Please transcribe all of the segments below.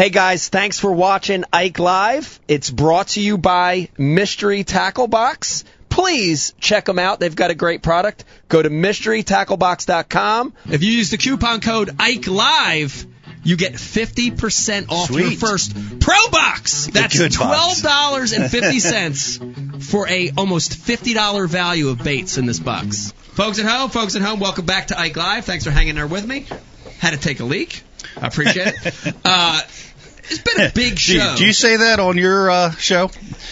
Hey guys, thanks for watching Ike Live. It's brought to you by Mystery Tackle Box. Please check them out. They've got a great product. Go to mysterytacklebox.com. If you use the coupon code Ike Live, you get 50% off your first Pro Box. That's $12.50 for a almost $50 value of baits in this box. Folks at home, folks at home, welcome back to Ike Live. Thanks for hanging there with me. Had to take a leak. I appreciate it. Uh, it's been a big show. do you say that on your uh, show?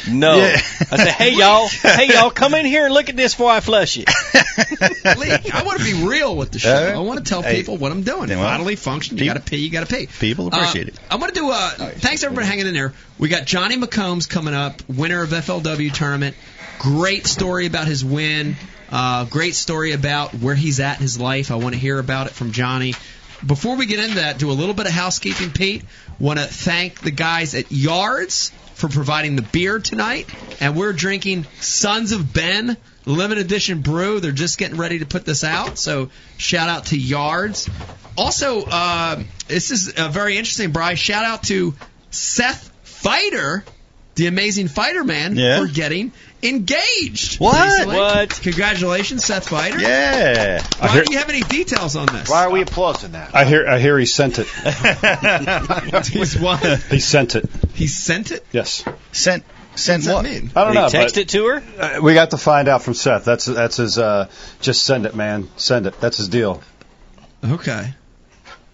No. Yeah. I said, hey y'all, hey y'all, come in here and look at this before I flush it. Leak. I want to be real with the show. Uh, I want to tell hey. people what I'm doing. Yeah, well, Bodily function. You got to pee. You got to pee. People appreciate Uh, it. I'm going to do. Uh, thanks everybody hanging in there. We got Johnny McCombs coming up, winner of FLW tournament. Great story about his win. Uh, great story about where he's at in his life. I want to hear about it from Johnny. Before we get into that, do a little bit of housekeeping, Pete. Want to thank the guys at Yards for providing the beer tonight, and we're drinking Sons of Ben limited edition brew. They're just getting ready to put this out, so shout out to Yards. Also, uh, this is uh, very interesting, Bryce. Shout out to Seth Feider, the amazing fighter man, Yeah. for getting engaged. What? recently. What? Congratulations, Seth Feider. Yeah. Why hear- do you have any details on this? Why are we applauding that? I hear I hear he sent it. He's what? He sent it. He sent it. Yes. Sent sent What's that what? mean? I don't Did know. he text it to her? uh, we got to find out from Seth. That's that's his. Uh, just send it, man. Send it. That's his deal. Okay.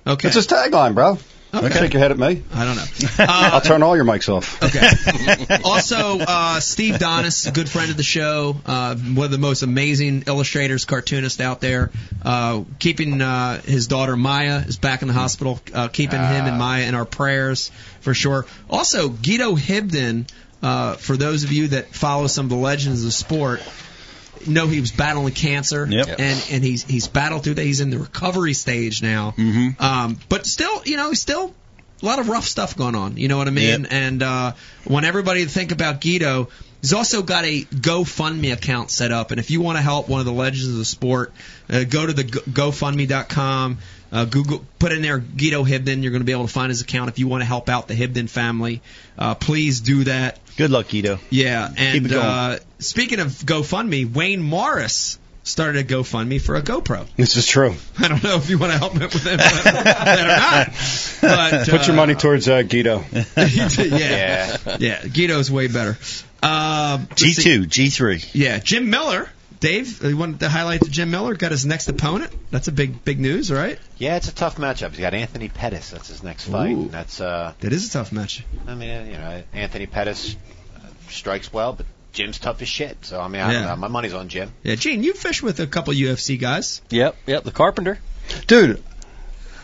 Okay. It's his tagline, bro. Okay. Shake your head at me. I don't know. I'll Uh, turn all your mics off. okay. also, uh, Steve Donis, a good friend of the show, uh, one of the most amazing illustrators, cartoonists out there. Uh, keeping uh, his daughter Maya is back in the hospital. Uh, keeping him and Maya in our prayers for sure. Also, Guido Hibdon. Uh, for those of you that follow some of the legends of the sport, know he was battling cancer, Yep. and and he's he's battled through that. He's in the recovery stage now, Mhm. um, but still, you know, he's still a lot of rough stuff going on. You know what I mean? Yep. And uh, want everybody to think about Guido. He's also got a GoFundMe account set up, and if you want to help one of the legends of the sport, uh, go to the go- GoFundMe.com. Uh, Google, put in there Guido Hibdon. You're going to be able to find his account if you want to help out the Hibdon family. Uh, please do that. Good luck, Guido. Yeah, and uh, speaking of GoFundMe, Wayne Morris started a GoFundMe for a GoPro. This is true. I don't know if you want to help him with that, or not. But Put your uh, money towards uh, Guido. yeah, yeah, Guido's way better. Let's G two, G three. Yeah, Jim Miller. Dave, uh, you wanted to highlight that Jim Miller got his next opponent. That's a big, big news, right? Yeah, it's a tough matchup. He's got Anthony Pettis. That's his next fight. Ooh. And that's, uh, That is a tough match. I mean, uh, you know, Anthony Pettis uh, strikes well, but Jim's tough as shit. So I mean, I don't Yeah. know. My money's on Jim. Yeah, Gene, you fish with a couple UFC guys. Yep, yep, the carpenter. Dude,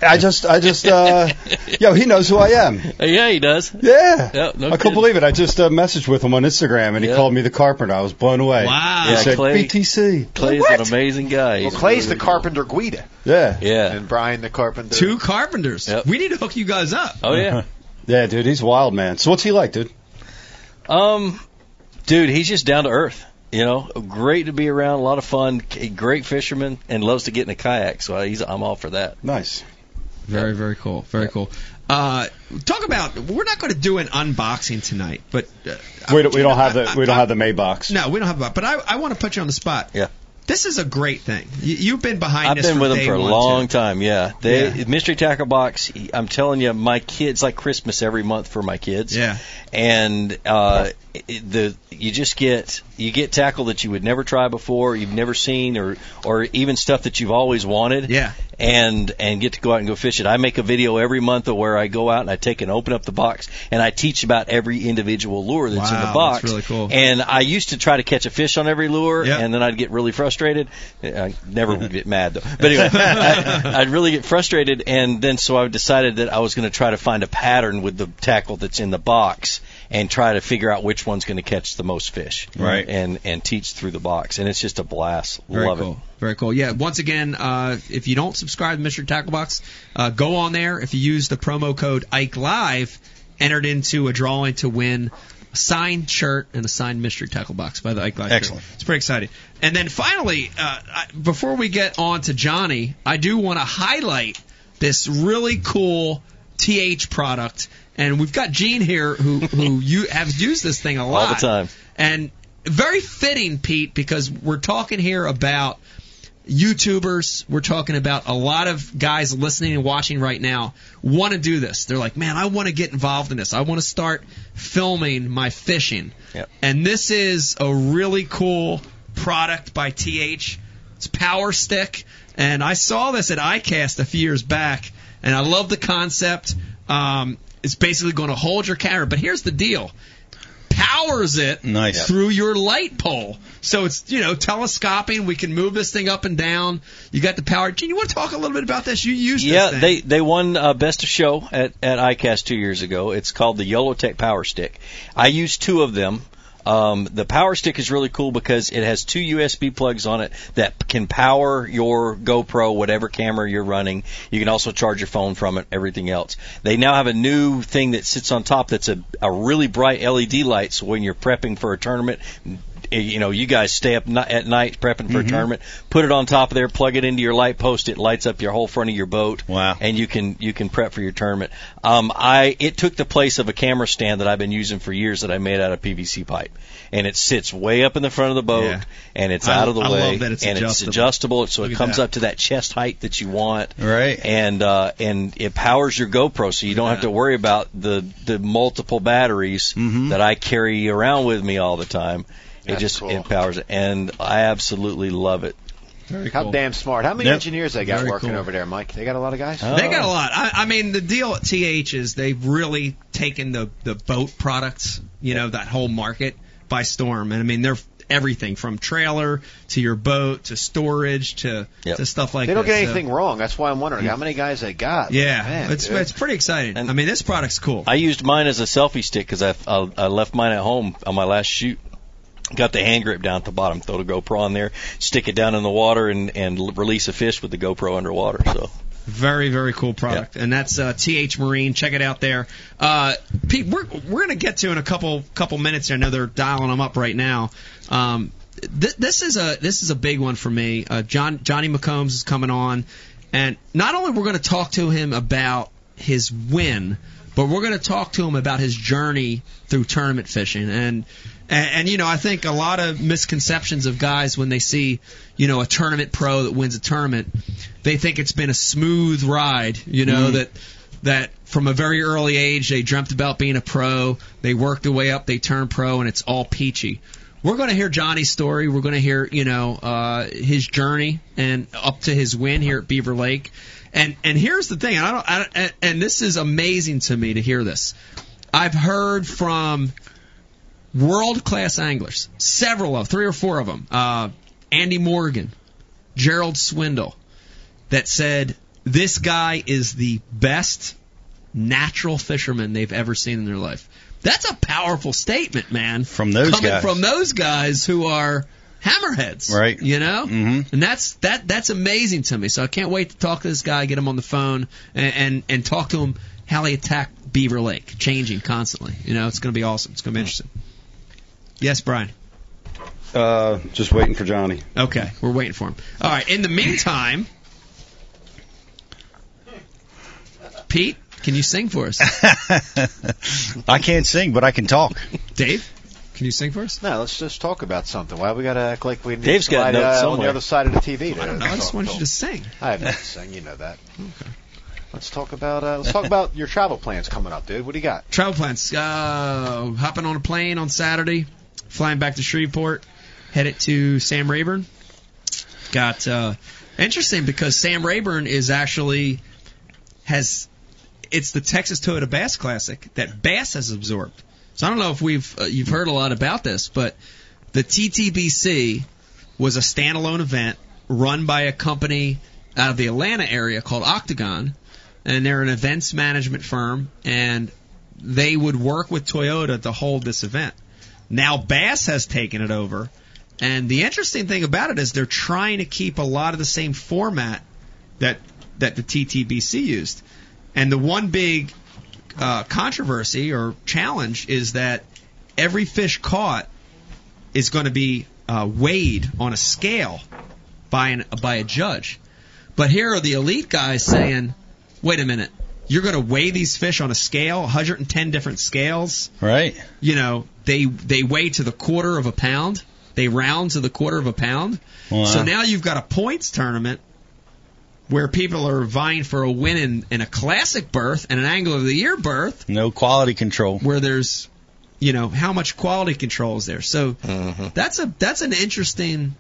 I just, I just, uh, yo, he knows who I am. Uh, yeah, he does. Yeah. Yeah, no I kidding. couldn't believe it. I just uh, messaged with him on Instagram, and he Yeah. called me the carpenter. I was blown away. Wow. He Yeah, said Clay- BTC. Clay's What? an amazing guy. Well, He's Clay's really- the Carpenter Guida, Yeah. Yeah. and Brian the Carpenter. Two carpenters. Yep. We need to hook you guys up. Oh yeah. Yeah, dude, he's wild, man. So what's he like, dude? Um, dude, he's just down to earth. You know, great to be around, a lot of fun, a great fisherman, and loves to get in a kayak. So he's, I'm all for that. Nice. Very, very cool. Very cool. Uh, talk about. We're not going to do an unboxing tonight, but uh, We don't, we don't have the I- we don't I- have the Maybox. No, we don't have a. But I, I want to put you on the spot. Yeah. This is a great thing. You, you've been behind I've this been with them for a long too. time. Yeah, they Yeah. mystery tackle box. I'm telling you, my kids like Christmas every month for my kids. Yeah. and uh, it- the you just get you get tackle that you would never try before, you've never seen, or or even stuff that you've always wanted. Yeah. and and get to go out and go fish it. I make a video every month of where I go out and I take and open up the box and I teach about every individual lure that's in the box. that's really cool. And I used to try to catch a fish on every lure, Yep. and then I'd get really frustrated. I never would get mad though. But anyway, I, I'd really get frustrated, and then so I decided that I was going to try to find a pattern with the tackle that's in the box and try to figure out which one's going to catch the most fish. Right. And and teach through the box, and it's just a blast. Very Love cool. it. Very cool. Yeah. Once again, uh, if you don't subscribe to Mr. Tackle Box, uh, go on there. If you use the promo code Ike Live, entered into a drawing to win a signed shirt and a signed mystery tackle box by the Ike Live. Excellent. It's pretty exciting. And then finally, uh, I, before we get on to Johnny, I do want to highlight this really cool TH product, and we've got Gene here who who you have used this thing a lot All the time. and very fitting, Pete, because we're talking here about YouTubers. We're talking about a lot of guys listening and watching right now want to do this. They're like, man, I want to get involved in this. I want to start filming my fishing. Yep. And this is a really cool product by TH. It's Power Stick, and I saw this at iCast a few years back, and I love the concept. Um, it's basically going to hold your camera, but here's the deal powers it Nice. through your light pole. So it's, you know, telescoping. We can move this thing up and down. You got the power. Gene, you want to talk a little bit about this? You used Yeah, this thing. they they won uh, best of show at at ICAST two years ago. It's called the YOLOtek Power Stick. I used two of them. Um, the Power Stick is really cool because it has two USB plugs on it that can power your GoPro, whatever camera you're running. You can also charge your phone from it, everything else. They now have a new thing that sits on top that's a, a really bright LED light. So when you're prepping for a tournament, you know, you guys stay up ni- at night prepping for a tournament, put it on top of there, plug it into your light post, it lights up your whole front of your boat. Wow. And you can you can prep for your tournament. Um, I it took the place of a camera stand that I've been using for years that I made out of PVC pipe, and it sits way up in the front of the boat, Yeah. and it's I- out of the I way, love that it's and adjustable. it's adjustable, so Look it comes that. up to that chest height that you want, Right. and uh, and it powers your GoPro, so you don't have to worry about the the multiple batteries Mhm. that I carry around with me all the time. It That's just cool. it it, and I absolutely love it. Very How cool. damn smart. How many Yep. engineers they got Very working cool. over there, Mike? They got a lot of guys? Oh. They got a lot. I, I mean, the deal at TH is they've really taken the the boat products, you know, that whole market by storm. And I mean, they're everything from trailer to your boat to storage to Yep. to stuff like that. They don't this. get So- anything wrong. That's why I'm wondering how many guys they got. yeah, Man, it's dude. it's pretty exciting. And- I mean, this product's cool. I used mine as a selfie stick because I, I I left mine at home on my last shoot. Got the hand grip down at the bottom. Throw the GoPro on there, stick it down in the water, and and release a fish with the GoPro underwater. So Very, very cool product, and that's uh, TH Marine. Check it out there. Uh, Pete, we're we're gonna get to in a couple couple minutes. I know they're dialing them up right now. Um, th- this is a this is a big one for me. Uh, John Johnny McCombs is coming on, and not only we're going to talk to him about his win, but we're going to talk to him about his journey through tournament fishing and. And, and you know, I think a lot of misconceptions of guys when they see, you know, a tournament pro that wins a tournament, they think it's been a smooth ride. You know that that from a very early age they dreamt about being a pro. They worked their way up, they turned pro, and it's all peachy. We're going to hear Johnny's story. We're going to hear, you know, uh, his journey and up to his win here at Beaver Lake. And and here's the thing, and I don't, I and this is amazing to me to hear this. I've heard from world class anglers, several of three or four of them, uh, Andy Morgan, Gerald Swindle, that said this guy is the best natural fisherman they've ever seen in their life. That's a powerful statement, man. From those coming guys. from those guys who are hammerheads, Right. You know, Mhm. and that's that that's amazing to me. So I can't wait to talk to this guy, get him on the phone, and and, and talk to him how he attacked Beaver Lake, changing constantly. You know, it's going to be awesome. It's going to be interesting. Yes, Brian. Uh, just waiting for Johnny. Okay, we're waiting for him. All right. In the meantime, Pete, can you sing for us? I can't sing, but I can talk. Dave, can you sing for us? No, let's just talk about something. Why we got to act like we need Dave's got somebody, notes uh, on somewhere. the other side of the TV? To I don't know. I just talk want you to sing. I have nothing to sing. You know that. Okay. Let's talk about uh, let's talk about your travel plans coming up, dude. What do you got? Travel plans. Uh, hopping on a plane on Saturday, flying back to Shreveport, headed to Sam Rayburn. Got uh, interesting because Sam Rayburn is actually has it's the Texas Toyota Bass Classic that Bass has absorbed. So I don't know if we've uh, you've heard a lot about this, but the TTBC was a standalone event run by a company out of the Atlanta area called Octagon, and they're an events management firm, and they would work with Toyota to hold this event. Now Bass has taken it over, and the interesting thing about it is they're trying to keep a lot of the same format that that the TTBC used. And the one big uh, controversy or challenge is that every fish caught is going to be uh, weighed on a scale by an by a judge. But here are the elite guys saying, "Wait a minute, you're going to weigh these fish on a scale, 110 different scales. Right. You know, they they weigh to the quarter of a pound. They round to the quarter of a pound. Wow. So now you've got a points tournament where people are vying for a win in, in a classic berth and an angler of the year berth No quality control. where there's you know how much quality control is there. So that's a that's an interesting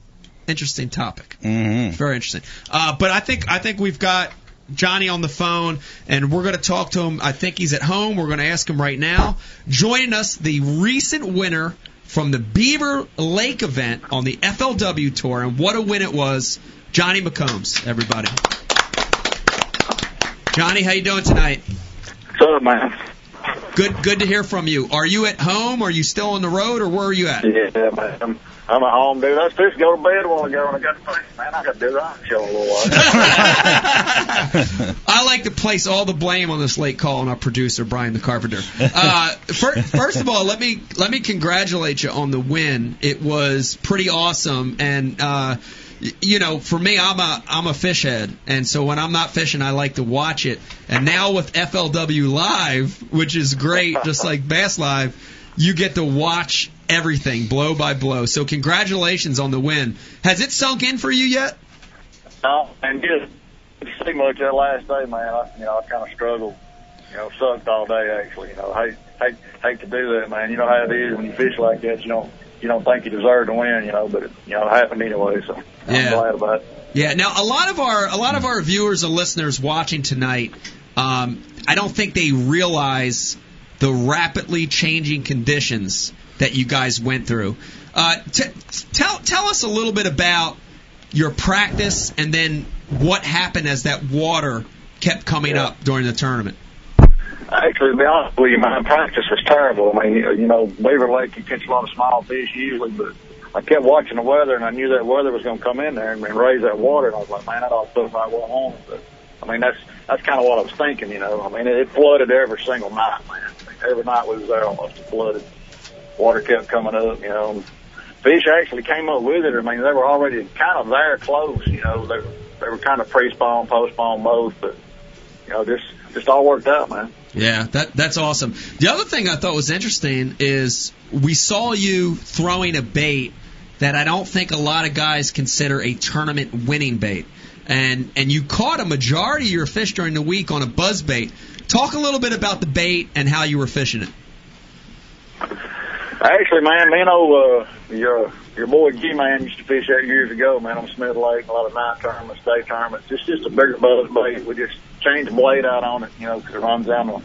interesting topic. hmm Very interesting. Uh, but I think I think we've got Johnny on the phone, and we're going to talk to him. I think he's at home. We're going to ask him right now. Joining us, the recent winner from the Beaver Lake event on the FLW tour, and what a win it was, Johnny McCombs. Everybody. Johnny, how you doing tonight? What's up, man? Good, good to hear from you. Are you at home? Are you still on the road, or where are you at? Yeah, man. I'm, at home, dude. I was supposed to go to bed a while ago, and I got to think, man, I got to do that show a little while. I like to place all the blame on this late call on our producer Brian the Carpenter. Uh, fir- first of all, let me let me congratulate you on the win. It was pretty awesome, and uh, you know, for me, I'm a I'm a fish head, and so when I'm not fishing, I like to watch it. And now with FLW Live, which is great, just like Bass Live, you get to watch everything blow by blow. So congratulations on the win. Has it sunk in for you yet? no, and just see much that last day, man. I, you know, I kind of struggled. You know, sucked all day actually. You know, hate hate hate to do that, man. You know how it is when you fish like that. You don't you don't think you deserve to win, you know, but it, you know it happened anyway. So I'm Yeah. glad about it. Yeah. Now, a lot of our a lot of our viewers and listeners watching tonight, um, I don't think they realize the rapidly changing conditions that you guys went through. Uh, t- tell tell us a little bit about your practice and then what happened as that water kept coming Yeah. up during the tournament. Actually, to be honest with you, my practice was terrible. I mean, you know, Beaver Lake, you catch a lot of small fish usually, but I kept watching the weather, and I knew that weather was going to come in there and, raise that water, and I was like, man, I ought to put my well home. But, I mean, that's that's kind of what I was thinking, you know. I mean, it, flooded every single night, man. Every night we was there almost, flooded. Water kept coming up, you know. Fish actually came up with it. I mean, they were already kind of there close, you know. They, they were kind of pre-spawn, post-spawn both, but, you know, just, just all worked out, man. Yeah, that that's awesome. The other thing I thought was interesting is we saw you throwing a bait that I don't think a lot of guys consider a tournament winning bait. And and you caught a majority of your fish during the week on a buzz bait. Talk a little bit about the bait and how you were fishing it. Actually, man, and old, uh, your, your boy G-Man used to fish there years ago, man, on Smith Lake, a lot of night tournaments, day tournaments. It's just a bigger buzz bait. We just change the blade out on it, you know, 'cause it runs down the,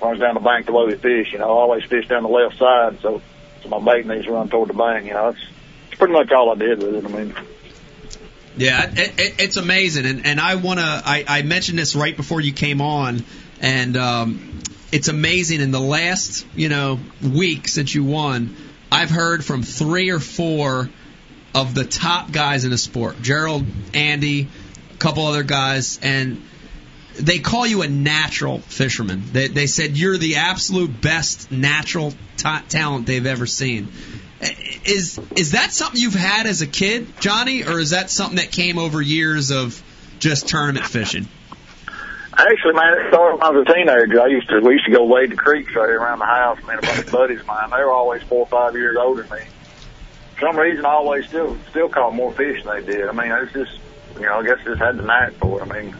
runs down the bank the way we fish, you know. I always fish down the left side, so, so my bait needs to run toward the bank, you know. It's, it's pretty much all I did with it. I mean, Yeah, it, it, it's amazing, and and I wanna I, I mentioned this right before you came on, and um, it's amazing. In the last you know week since you won, I've heard from three or four of the top guys in the sport: Gerald, Andy, a couple other guys, and they call you a natural fisherman. They, they said you're the absolute best natural ta talent they've ever seen. Is is that something you've had as a kid, Johnny, or is that something that came over years of just tournament fishing? Actually, man, it started when I was a teenager. I used to, we used to go wade the creeks right around the house. Man, a bunch of buddies of mine, they were always four or five years older than me. For some reason, I always still, still caught more fish than they did. I mean, it's just, you know, I guess just had the knack for it. I mean,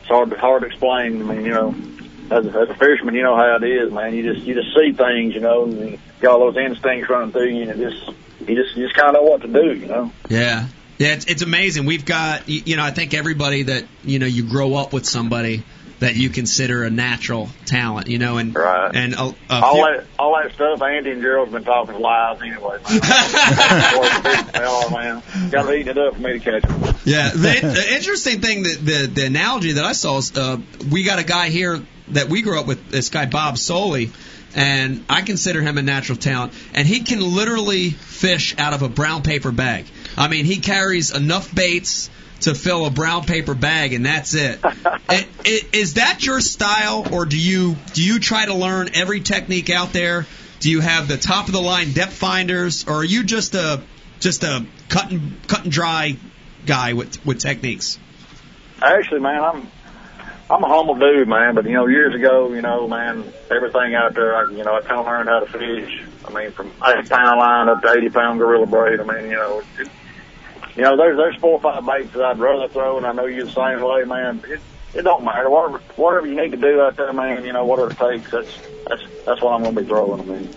it's hard, to hard to explain. I mean, you know, as a, as a fisherman, you know how it is, man. You just, you just see things, you know, and you got all those instincts running through you, and it just, you just, you just kind of know what to do, you know. Yeah, yeah, it's it's amazing. We've got you know I think everybody that you know you grow up with somebody that you consider a natural talent, you know, and Right. and a, a All few- that, all that stuff, Andy and Gerald's been talking lies anyway, man. Man. Got to eat it up for me to catch them. Yeah, the, the interesting thing that the the analogy that I saw is uh, we got a guy here that we grew up with. This guy Bob Soley, and I consider him a natural talent. And he can literally fish out of a brown paper bag. I mean, he carries enough baits to fill a brown paper bag, and that's it. I- i- Is that your style, or do you do you try to learn every technique out there? Do you have the top of the line depth finders, or are you just a just a cut and cut and dry guy with with techniques? Actually, man, I'm I'm a humble dude, man. But you know, years ago, you know, man, everything out there, I, you know, I kind of learned how to fish. I mean, from eight pound line up to eighty pound gorilla braid. I mean, you know, it, you know, there's there's four or five baits that I'd rather throw, and I know you're the same way, man. It, it don't matter. Whatever whatever you need to do out there, man. You know, whatever it takes. That's that's that's what I'm going to be throwing. I mean.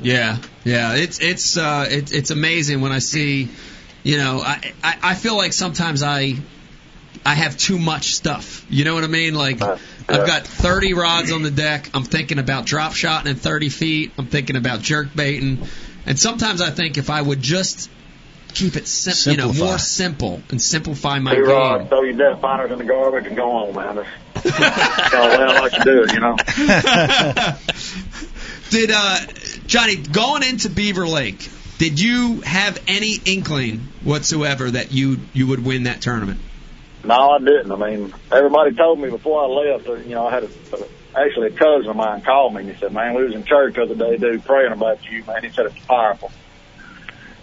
Yeah, yeah, it's it's uh, it, it's amazing when I see, you know, I, I I feel like sometimes I I have too much stuff. You know what I mean? Like Uh, I've got 30 rods on the deck. I'm thinking about drop shotting at 30 feet. I'm thinking about jerk baiting, and sometimes I think if I would just keep it sim- you know more simple and simplify my Two rods, game. throw your depth finders in the garbage and go on, man. That's kind of the way I like to do it, you know. Did uh, Johnny going into Beaver Lake? Did you have any inkling whatsoever that you you would win that tournament? No, I didn't. I mean, everybody told me before I left. You know, I had a, actually a cousin of mine called me and he said, "Man, we was in church the other day, dude, praying about you, man." He said it's powerful.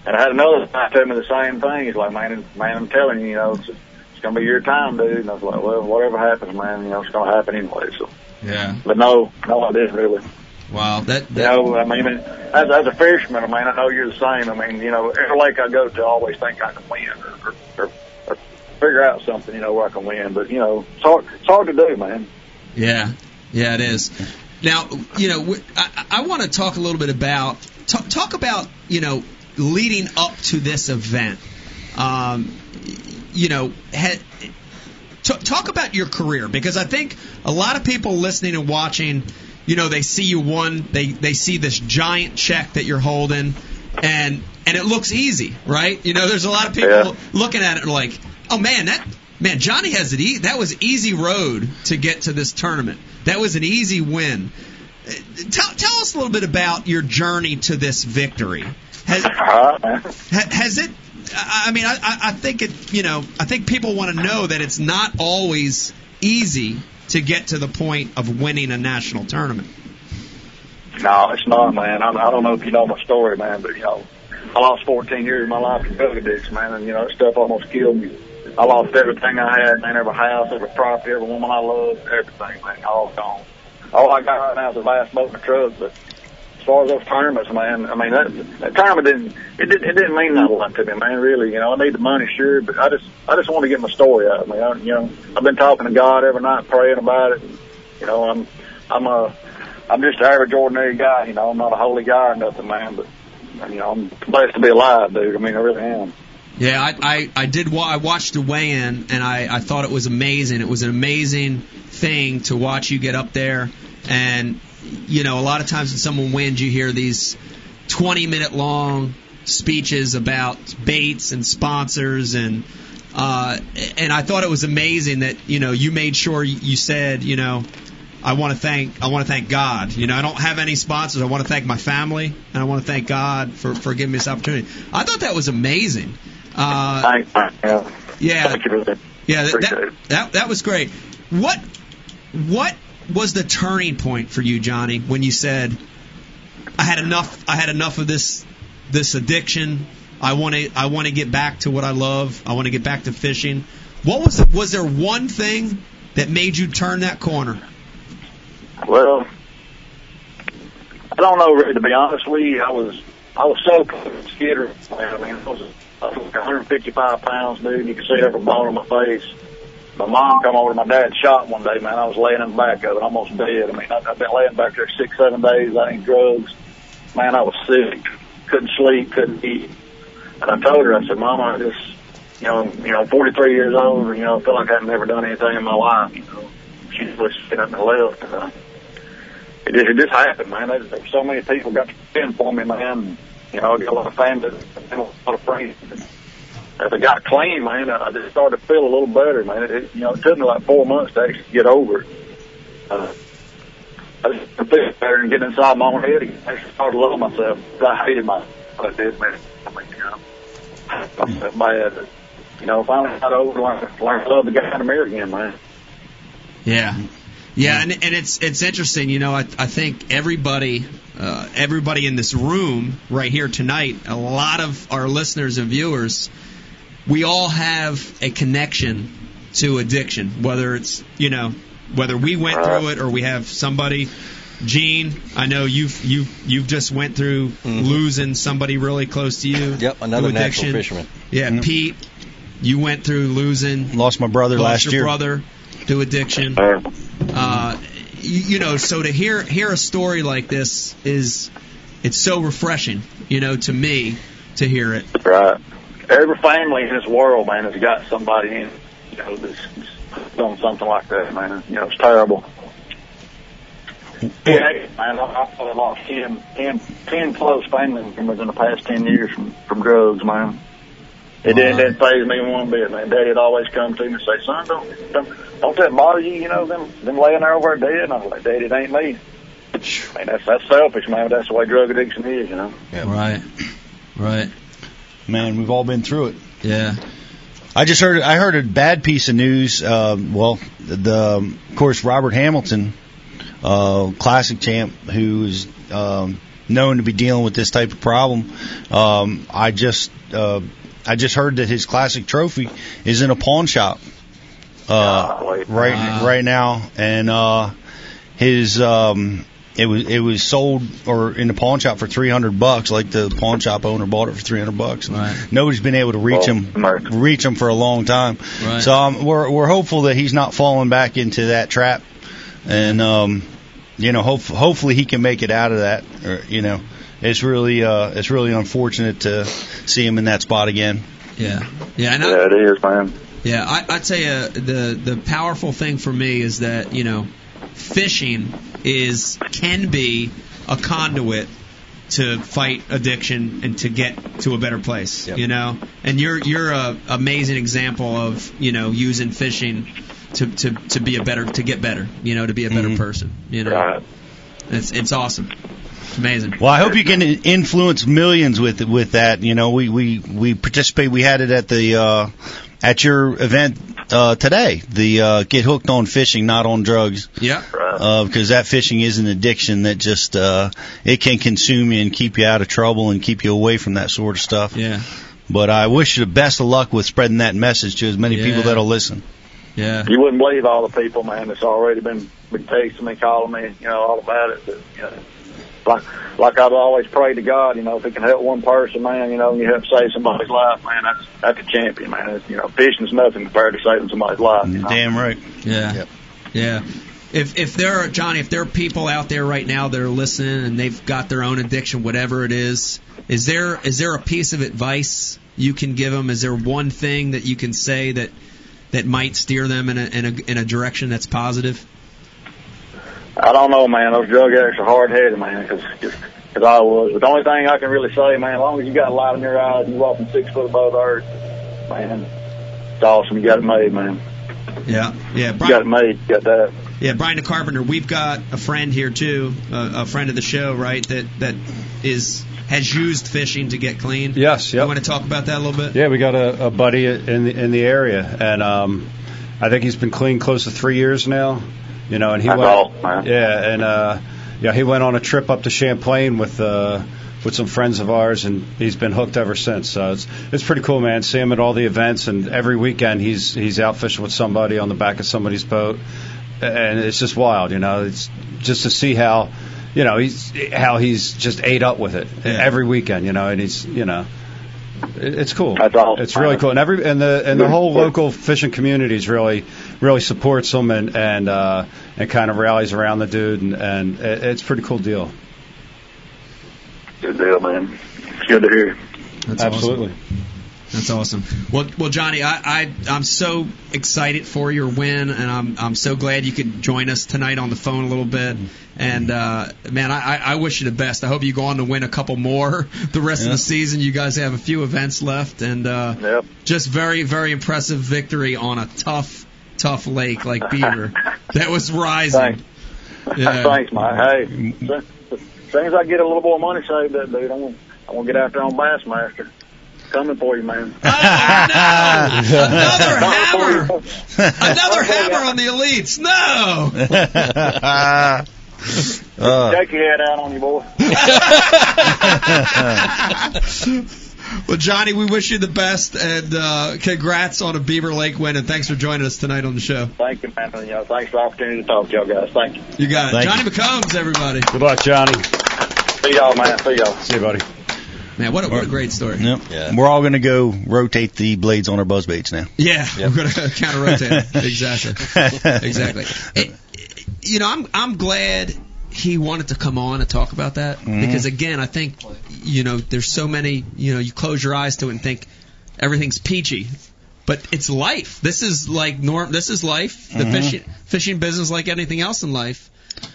And I had another guy tell me the same thing. He's like, "Man, man, I'm telling you, you know, it's, it's gonna be your time, dude." And I was like, "Well, whatever happens, man, you know, it's gonna happen anyway." So, Yeah. but no, no, I didn't really. Wow. That, You that know, I mean, as, as a fisherman, I mean, I know you're the same. I mean, you know, every lake I go to, I always think I can win or, or, or, or figure out something, you know, where I can win. But you know, it's hard, it's hard to do, man. Yeah, yeah, it is. Now, you know, I, I want to talk a little bit about talk, talk about you know leading up to this event. Um, you know, ha, t- talk about your career because I think a lot of people listening and watching, you know, they see you won, they they see this giant check that you're holding, and and it looks easy, right? You know, there's a lot of people Yeah. looking at it like, oh man, that man Johnny has it. E- that was easy road to get to this tournament. That was an easy win. Uh, Tell, tell us a little bit about your journey to this victory. Has, uh-huh. man. Has it? I mean, I, I think it. You know, I think people want to know that it's not always easy to get to the point of winning a national tournament. No, it's not, man. I, I don't know if you know my story, man, but you know, I lost 14 years of my life to drug addiction, man, and you know, that stuff almost killed me. I lost everything I had, man, every house, every property, every woman I loved, everything, man, all gone. All I got right now is a last boat and a truck, but far as those tournaments, man, I mean, that, that tournament didn't, it didn't, it didn't mean that a lot to me, man, really. You know, I need the money, sure, but I just, I just want to get my story out, man. I, you know, I've been talking to God every night, praying about it. You know, I'm, I'm a, I'm just an average, ordinary guy. You know, I'm not a holy guy or nothing, man. But you know, I'm blessed to be alive, dude. I mean, I really am. Yeah, I I, I did. Wa- I watched the weigh-in, and I I thought it was amazing. It was an amazing thing to watch you get up there, and you know, a lot of times when someone wins, you hear these 20-minute long speeches about baits and sponsors and. Uh, and I thought it was amazing that you know you made sure you said you know I want to thank I want to thank God. You know, I don't have any sponsors. I want to thank my family, and I want to thank God for for giving me this opportunity. I thought that was amazing. Uh. Yeah. yeah, Thank you for that. yeah, that, that, that that was great. What what was the turning point for you, Johnny, when you said, "I had enough. I had enough of this this addiction. I want to I want to get back to what I love. I want to get back to fishing." What was the, was there one thing that made you turn that corner? Well, I don't know, really, to be honest with you. I was, I was so. Man, I mean, I was, I was like 155 pounds, dude. You could see every bone on my face. My mom come over to my dad's shop one day, man. I was laying in the back of it, almost dead. I mean, I've been laying back there six, seven days. I ain't drugs. Man, I was sick. Couldn't sleep, couldn't eat. And I told her, I said, Mama, I just, you know, you know, 43 years old, and, you know, I feel like I've never done anything in my life, you know. She just sitting up left. And, uh, it just, it just happened, man. There, there so many people got to stand for me, man. You know, I got a lot of family, a lot of friends. As I got clean, man, I just started to feel a little better, man. It, it, you know, it took me like four months to actually get over it. Uh, I just feel better and get inside my own head. I actually started loving myself. I hated myself. I did, man. I mean, you know, I bad. You know, finally got over it, like learned to love the guy in the mirror again, man. Yeah, yeah, and and it's it's interesting. You know, I I think everybody uh, everybody in this room right here tonight, a lot of our listeners and viewers, we all have a connection to addiction, whether it's you know whether we went through it or we have somebody. Gene, I know you've you you've just went through losing somebody really close to you. Mm-hmm. Yep, another to addiction. fisherman. Yeah, Mhm. Pete, you went through losing Lost my brother lost last your year. brother to addiction. Uh, Uh, you, you know, so to hear hear a story like this is it's so refreshing, you know, to me to hear it. Right. Every family in this world, man, has got somebody in, you know, that's done something like that, man. You know, it's terrible. Yeah, man, I, I probably lost 10, 10, 10 close family members in the past 10 years from, from drugs, man. It didn't, didn't phase me one bit, man. Daddy would always come to me and say, son, don't, don't, don't that bother you, you know, them, them laying there over dead? And I was like, Daddy, it ain't me. Man, that's, that's selfish, man. That's the way drug addiction is, you know. Yeah, right. Right. Man, we've all been through it. Yeah. I just heard I heard a bad piece of news. Um, well, the, the of course Robert Hamilton, uh, classic champ, who is um, known to be dealing with this type of problem. Um, I just uh, I just heard that his classic trophy is in a pawn shop uh, right Wow. right now, and uh, his um, it was it was sold or in the pawn shop for three hundred bucks. Like the pawn shop owner bought it for three hundred bucks. Right. Nobody's been able to reach Oh, him America. reach him for a long time. Right. So um, we're we're hopeful that he's not falling back into that trap, and um, you know, hope, hopefully he can make it out of that. Or, you know, it's really uh, it's really unfortunate to see him in that spot again. Yeah. Yeah. And I, Yeah, it is, man. Yeah, I, I tell you, the the powerful thing for me is that you know, fishing is can be a conduit to fight addiction and to get to a better place. Yep. You know, and you're you're a amazing example of you know using fishing to to to be a better to get better. You know, to be a better Mhm. person. You know, Right. it's it's awesome. It's amazing. Well, I hope you can influence millions with with that. You know, we we we participate. We had it at the uh, at your event uh, today. The uh, get hooked on fishing, not on drugs. Yeah. Right. uh, because that fishing is an addiction that just uh, it can consume you and keep you out of trouble and keep you away from that sort of stuff. Yeah. But I wish you the best of luck with spreading that message to as many Yeah. people that'll listen. Yeah. You wouldn't believe all the people, man, that's already been been texting me, calling me, you know, all about it. But, you know, like like I've always prayed to God, you know, if it can help one person, man, you know, and you help save somebody's life, man, that's that's a champion, man. It's, you know, fishing's nothing compared to saving somebody's life. You know? Damn right. Yeah. Yep. Yeah. If if there are Johnny, if there are people out there right now that are listening and they've got their own addiction, whatever it is, is there is there a piece of advice you can give them? Is there one thing that you can say that that might steer them in a in a in a direction that's positive? I don't know, man. Those drug addicts are hard headed, man, because because I was. But the only thing I can really say, man, as long as you got a light in your eyes and you're walking six foot above the earth, man, it's awesome. You got it made, man. Yeah. Yeah. You got it made. You got that. Yeah, Brian the Carpenter. We've got a friend here too, a, a friend of the show, right? That that is has used fishing to get clean. Yes, yeah. You want to talk about that a little bit? Yeah, we got a, a buddy in the in the area, and um, I think he's been clean close to three years now. You know, and he That's went. awesome, man. Yeah, and uh, yeah, he went on a trip up to Champlain with uh, with some friends of ours, and he's been hooked ever since. So it's it's pretty cool, man. See him at all the events, and every weekend he's he's out fishing with somebody on the back of somebody's boat, and it's just wild. You know, it's just to see how. You know he's how he's just ate up with it every weekend. You know, and he's you know it- It's cool. That's awesome. It's really cool, and every and the and the whole local fishing communities really really supports him and and uh, and kind of rallies around the dude, and and it's a pretty cool deal. Good deal, man. It's good to hear. That's Absolutely. That's awesome. Well, well, Johnny, I, I I'm so excited for your win, and I'm I'm so glad you could join us tonight on the phone a little bit. And uh, man, I, I I wish you the best. I hope you go on to win a couple more the rest of the season. You guys have a few events left, and uh, Yep. just very very impressive victory on a tough tough lake like Beaver. that was rising. Thanks. Yeah. Thanks, Mike. Hey, as soon as I get a little more money saved up, dude, I'm gonna, I'm gonna get out there on Bassmaster. Coming for you, man. Oh no! Another hammer! Coming for you. Another hammer on the elites! No! Take your head out on you, boy. Well, Johnny, we wish you the best and uh, congrats on a Beaver Lake win, and thanks for joining us tonight on the show. Thank you, man. You know, thanks for the opportunity to talk to y'all guys. Thank you. You got it. Thank Johnny you. McCombs, everybody. Good luck, Johnny. See y'all, man. See y'all. See you, buddy. Man, what a, what a great story. Yep. Yeah. We're all going to go rotate the blades on our buzz baits now. Yeah, Yep. we're gonna counter rotate. exactly, exactly. It- you know, I'm I'm glad he wanted to come on and talk about that mm-hmm. because again, I think you know there's so many. You know, you close your eyes to it and think everything's peachy. But it's life. This is like norm. This is life. The mm-hmm. fishing fishing business, like anything else in life,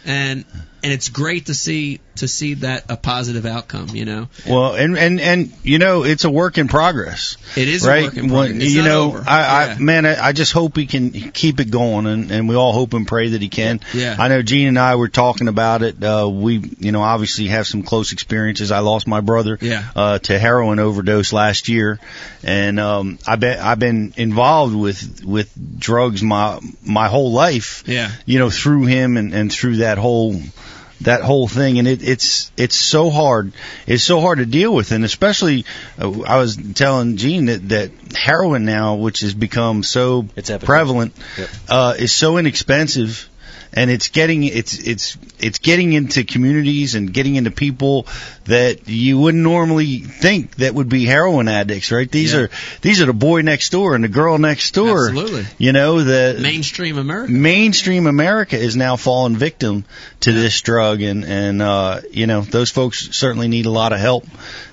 and and it's great to see to see that a positive outcome. You know, Well, and and and you know, it's a work in progress. it is right? a work in When- you know, over. I, I man, I, I just hope he can keep it going, and, and we all hope and pray that he can. Yeah. I know Gene and I were talking about it. Uh, we, you know, obviously have some close experiences. I lost my brother Yeah. uh, to heroin overdose last year, and um, I bet I've been involved with with drugs my my whole life. Yeah. You know, through him and and through that whole that whole thing and it, it's it's so hard it's so hard to deal with and especially uh, I was telling Gene that that heroin now which has become so It's prevalent Yep. uh is so inexpensive and it's getting it's it's it's getting into communities and getting into people that you wouldn't normally think that would be heroin addicts right these Yeah. are these are the boy next door and the girl next door Absolutely. you know the mainstream America. mainstream America is now falling victim to this drug, and and uh, you know those folks certainly need a lot of help,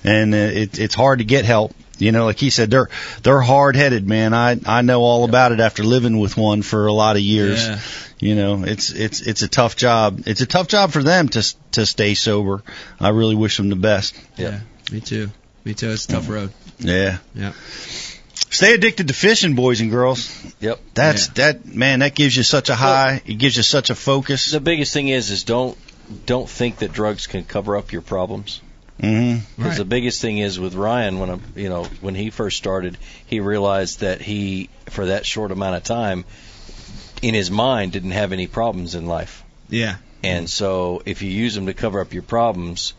and uh, it, it's hard to get help. You know, like he said, they're they're hard headed, man. I I know all about it after living with one for a lot of years. Yeah. You know, it's it's it's a tough job. It's a tough job for them to to stay sober. I really wish them the best. Yeah, me too. Me too. It's a tough road. Yeah. Yeah. Stay addicted to fishing, boys and girls. Yep. That's that man. That gives you such a high. It gives you such a focus. The biggest thing is is don't don't think that drugs can cover up your problems. Hmm Because Right. the biggest thing is with Ryan when I, you know when he first started, he realized that he for that short amount of time, in his mind, didn't have any problems in life. Yeah. And so if you use them to cover up your problems,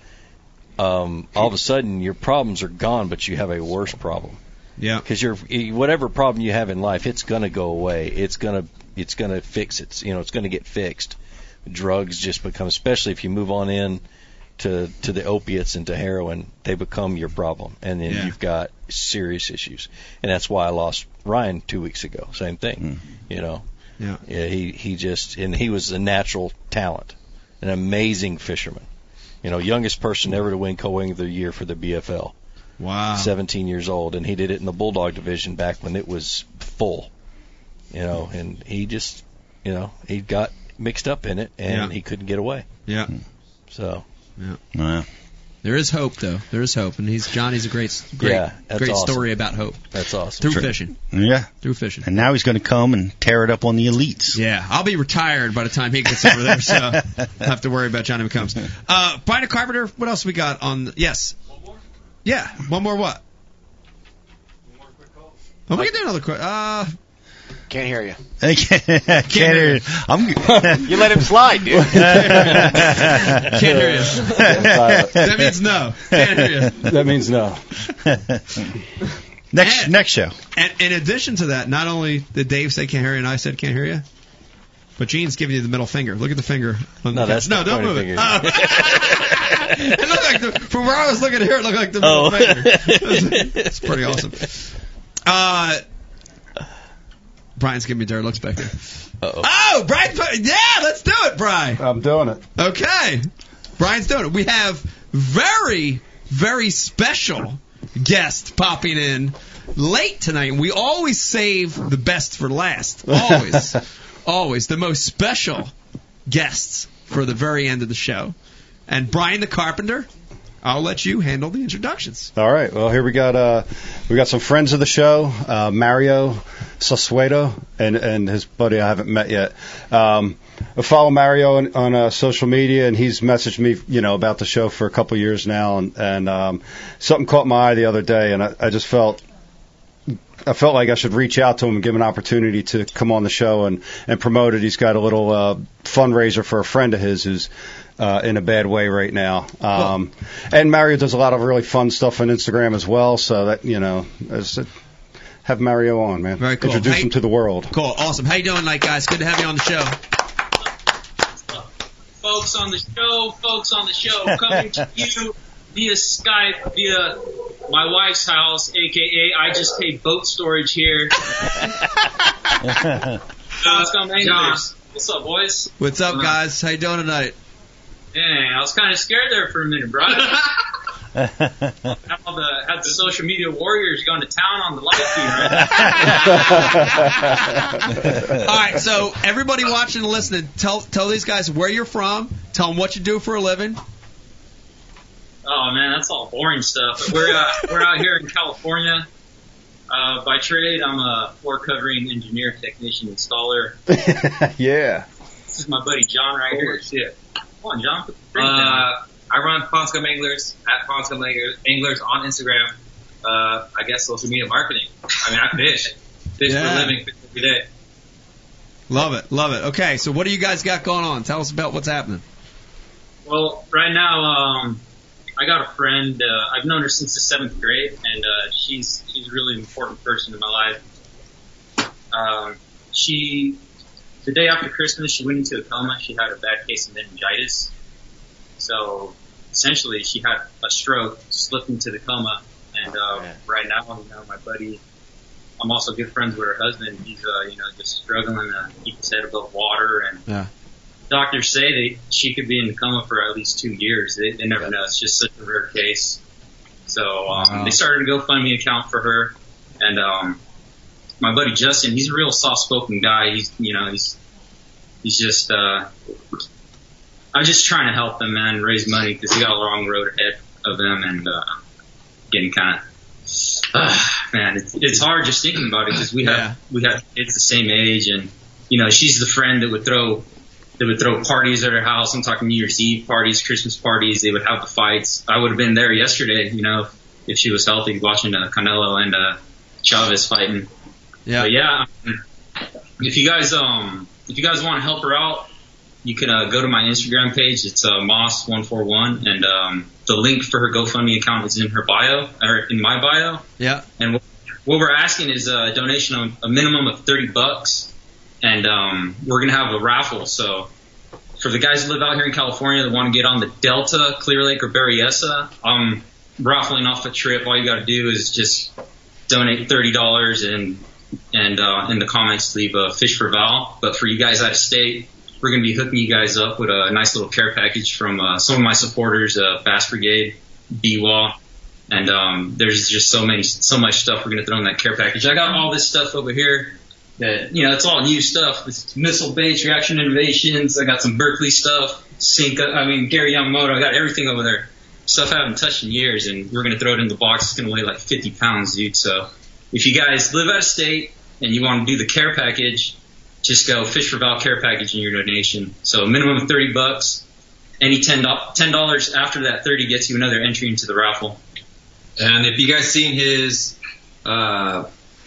um, all of a sudden your problems are gone, but you have a worse problem. Yeah. Because you're whatever problem you have in life, it's gonna go away. It's gonna it's gonna fix it. You know, it's gonna get fixed. Drugs just become, especially if you move on in to to the opiates and to heroin, they become your problem, and then Yeah. you've got serious issues. And that's why I lost Ryan two weeks ago. Same thing. Hmm. You know. Yeah. Yeah. He he just and he was a natural talent, an amazing fisherman. You know, youngest person ever to win co-wing of the year for the BFL. Wow. 17 years old, and he did it in the bulldog division back when it was full. You know, and he just, you know, he got mixed up in it, and Yeah. he couldn't get away. Yeah. So Yeah. There is hope though. There is hope, and he's Johnny's a great, great, Yeah, great awesome. story about hope that's awesome. through Sure. fishing. Yeah. Through fishing. And now he's going to come and tear it up on the elites. Yeah, I'll be retired by the time he gets over there, so I don't have to worry about Johnny McCombs. Uh, Brian Carpenter, what else we got on? The, Yes. One more. Yeah, one more what? One more Oh, we can do another quick. Uh, Can't hear you. I can't, I can't hear you. I'm. You let him slide, dude. can't hear you. That means no. Can't hear you. That means no. next And- next show. And in addition to that, not only did Dave say can't hear you and I said can't hear you, but Gene's giving you the middle finger. Look at the finger. On No, the that's no, don't move finger. it. Oh. it looked like the, from where I was looking here, it looked like the middle Oh. finger. It's pretty awesome. Uh, Brian's giving me dirty looks back there. Uh-oh. Oh, Brian! Yeah, let's do it, Brian. I'm doing it. Okay. Brian's doing it. We have very, very special guest popping in late tonight. We always save the best for last. Always. always. The most special guests for the very end of the show. And Brian the Carpenter, I'll let you handle the introductions. All right. Well, here we got uh, we got some friends of the show, uh, Mario Sasueto and and his buddy I haven't met yet. Um, I follow Mario on, on uh, social media, and he's messaged me, you know, about the show for a couple years now, and and um, something caught my eye the other day, and I, I just felt. I felt like I should reach out to him and give him an opportunity to come on the show and, and promote it. He's got a little uh, fundraiser for a friend of his who's uh, in a bad way right now. Um, and Mario does a lot of really fun stuff on Instagram as well. So that you know, as, have Mario on, man. Very cool. Introduce Hey- him to the world. Cool, awesome. How you doing tonight, guys? Good to have you on the show. folks on the show, folks on the show, coming to you via Skype, via my wife's house, aka I just pay boat storage here. Uh, John, what's up, boys? What's up, guys? How you doing tonight? Dang, I was kind of scared there for a minute, bro. had, all the, had the social media warriors going to town on the live feed, right? All right, so everybody watching and listening, tell tell these guys where you're from. Tell them what you do for a living. Oh man, that's all boring stuff. We're uh, we're out here in California. Uh, by trade, I'm a floor covering engineer, technician, installer. yeah. This is my buddy John right here. Shit. Come on, John. Put the drink down. Uh, I run Ponscom Anglers at Ponscom Anglers, Anglers on Instagram. Uh, I guess social media marketing. I mean, I fish. Fish for Yeah. a living, fish every day. Love it, love it. Okay, so what do you guys got going on? Tell us about what's happening. Well, right now, um, I got a friend. Uh, I've known her since the seventh grade, and uh, she's she's a really important person in my life. Um, she, the day after Christmas, she went into a coma. She had a bad case of meningitis. So essentially, she had a stroke, slipped into the coma, and uh, right now, you know, my buddy. I'm also good friends with her husband. He's, uh, you know, just struggling to keep his head above water and Yeah. doctors say that she could be in the coma for at least two years. They, they never know. It's just such a rare case. So um, Wow. they started a GoFundMe account for her, and um, my buddy Justin, he's a real soft-spoken guy. He's you know he's he's just uh, I'm just trying to help him man raise money because he got a long road ahead of him and uh, getting kind of. Uh, man, it's, it's hard just thinking about it because we have Yeah. we have kids the same age, and you know she's the friend that would throw they would throw parties at her house. I'm talking New Year's Eve parties, Christmas parties. They would have the fights. I would have been there yesterday, you know, if she was healthy, watching uh, Canelo and uh, Chavez fighting. Yeah. But yeah, if you guys um if you guys want to help her out, you can uh, go to my Instagram page. It's uh, Moss141, and um, the link for her GoFundMe account is in her bio or in my bio. Yeah. And what, what we're asking is a donation of a minimum of 30 bucks. And, um, we're going to have a raffle. So for the guys that live out here in California that want to get on the Delta, Clear Lake, or Berryessa, I'm raffling off a trip. All you got to do is just donate $30 and, and, uh, in the comments leave a fish for Val. But for you guys out of state, we're going to be hooking you guys up with a nice little care package from, uh, some of my supporters, uh, Bass Brigade, BWA, and um, there's just so many, so much stuff we're gonna throw in that care package. I got all this stuff over here that you know it's all new stuff. It's Missile Baits, reaction innovations. I got some Berkley stuff, Sync. I mean Gary Yamamoto. I got everything over there. Stuff I haven't touched in years, and we're gonna throw it in the box. It's gonna weigh like 50 pounds, dude. So if you guys live out of state and you want to do the care package, just go Fish for Val care package in your donation. So a minimum of 30 bucks. Any ten dollars after that 30 gets you another entry into the raffle. And if you guys seen his uh,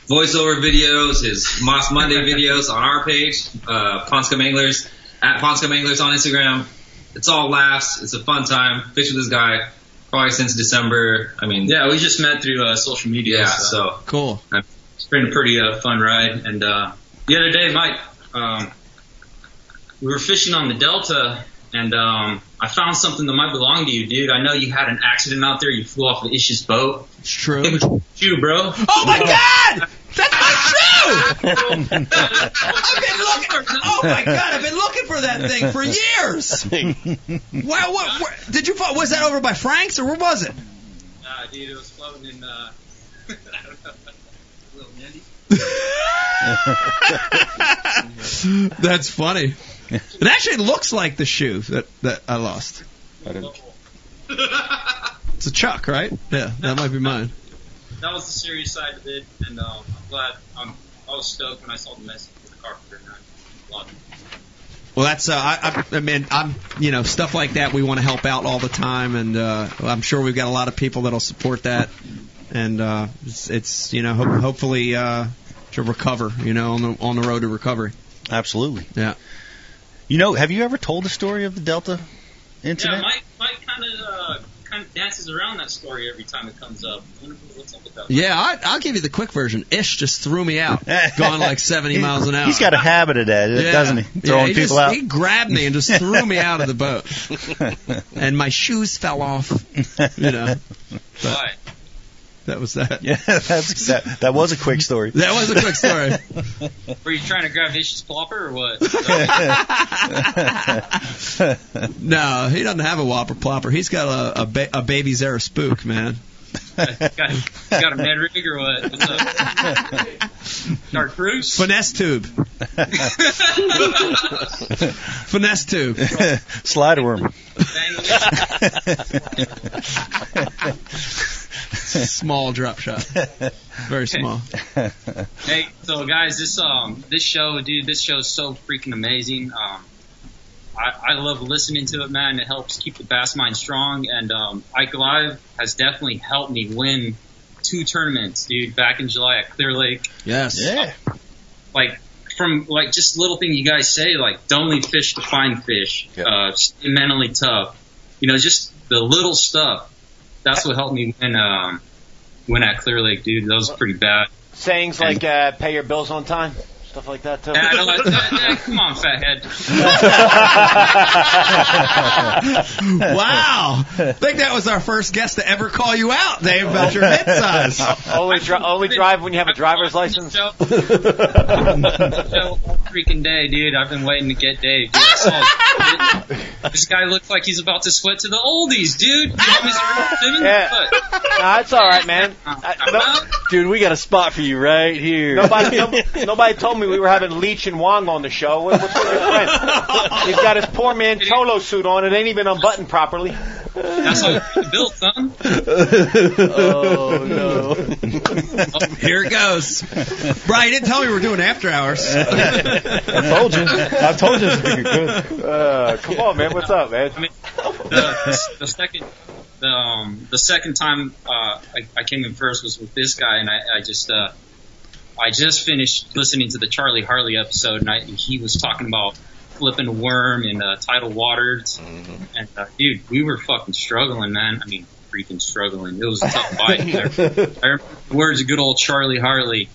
voiceover videos, his Moss Monday videos on our page, uh, Ponscom Anglers, at Ponscom Anglers on Instagram, it's all laughs. It's a fun time. Fish with this guy probably since December. I mean, Yeah, we just met through uh, social media. yeah, so so Cool. it's been a pretty uh, fun ride. And uh, the other day, Mike, um, we were fishing on the Delta, and um, I found something that might belong to you, dude. I know you had an accident out there. You flew off of Ish's boat. It's true. It was you, bro. Oh my God! That's not true! I've been looking. Oh my God! I've been looking for that thing for years. Wow, what, where, did you? find- Was that over by Frank's or where was it? Nah, dude, it was floating in. Uh, I don't know. Little Yandy. That's funny. It actually looks like the shoe that that I lost. I didn't. It's a Chuck, right? Yeah, that might be mine. That was the serious side of it, and um, I'm glad. I'm, I was stoked when I saw the message for the carpenter. And I loved it. Well, that's uh, I, I, I mean I'm you know stuff like that we want to help out all the time, and uh, I'm sure we've got a lot of people that'll support that, and uh, it's, it's you know ho- hopefully uh, to recover, you know, on the on the road to recovery. Absolutely. Yeah. You know, have you ever told the story of the Delta incident? Yeah, Mike, Mike kind of uh, kind of dances around that story every time it comes up. I What's up with that? Yeah, I, I'll give you the quick version. Ish just threw me out, going like 70 miles an hour. He's got a habit of that, Yeah. doesn't he? Yeah, Throwing he people just, out. He grabbed me and just threw me out of the boat, and my shoes fell off. You know, Why? That was that. Yeah, that's that. That was a quick story. That was a quick story. Were you trying to grab Ish's plopper or what? No, he doesn't have a whopper plopper. He's got a a, ba- a baby Zara spook, man. got, got a Ned rig or what? Dark Bruce? Finesse tube. Finesse tube. Slider worm. Small drop shot. Very small. Hey, so guys, this um this show, dude, this show is so freaking amazing. Um, I, I love listening to it, man. It helps keep the bass mind strong, and um, Ike Live has definitely helped me win two tournaments, dude. Back in July at Clear Lake, Yes. Yeah. like from like just little thing you guys say, like don't leave fish to find fish. Yeah. Uh, stay mentally tough. You know, just the little stuff. That's what helped me win um win at Clear Lake, dude. That was pretty bad. Sayings like uh, "pay your bills on time," stuff like that too. Yeah, like that. Yeah, come on, fathead. Wow. I think that was our first guest to ever call you out, Dave, about your head size. only, dri- only drive when you have a driver's license. Show, show all freaking day, dude. I've been waiting to get Dave. Dude, I saw this guy looks like he's about to sweat to the oldies, dude. You want me to Simmons? Yeah. What? Nah, it's all right, man. I, no, out. Dude, we got a spot for you right here. nobody, no, nobody told me we were having Leach and Wong on the show. What- What's with your friend? He's got his poor man cholo suit on. It ain't even unbuttoned properly. That's how you built, son. oh no. Here it goes. Brian, you didn't tell me we were doing after hours. I told you. I told you this would be good. Uh, come on, man. What's up, man? I mean, the, the second, the, um, the second time uh, I, I came in first was with this guy, and I, I just, uh, I just finished listening to the Charlie Hartley episode, and I, he was talking about flipping a worm in uh, tidal waters, and uh, dude, we were fucking struggling, man. I mean, freaking struggling. It was a tough fight. there. I remember the words of good old Charlie Hartley.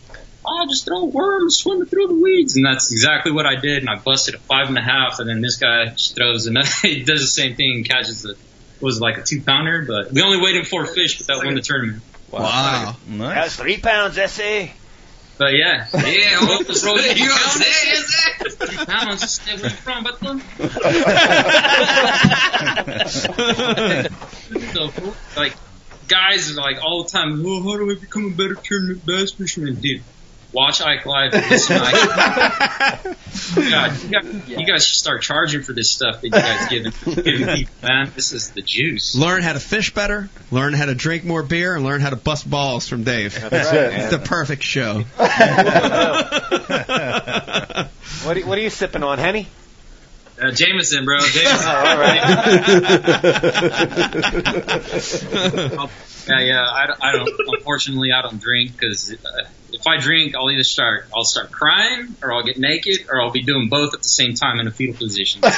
Oh, just throw worms swimming through the weeds, and that's exactly what I did. And I busted a five and a half, and then this guy just throws another. he does the same thing and catches the was like a two pounder, but we only weighed in four fish, but that won the tournament. Wow. Nice. That's three pounds, SA. But yeah, yeah, well, just roll it. You gonna say it, is it? Three pounds, just stay where you from, but so cool. Like guys are like all the time, well, how do I become a better tournament bass fisherman, dude? Watch Ike Live. and Listen Ike. God, you, guys, you guys should start charging for this stuff that you guys giving, giving people, man. This is the juice. Learn how to fish better, learn how to drink more beer, and learn how to bust balls from Dave. That's it. It's the perfect show. What are, what are you sipping on, Henny? Uh, Jameson, bro. Jameson. Oh, all right. Yeah, yeah. I, don't- I don't. Unfortunately, I don't drink because uh, if I drink, I'll either start, I'll start crying, or I'll get naked, or I'll be doing both at the same time in a fetal position. So,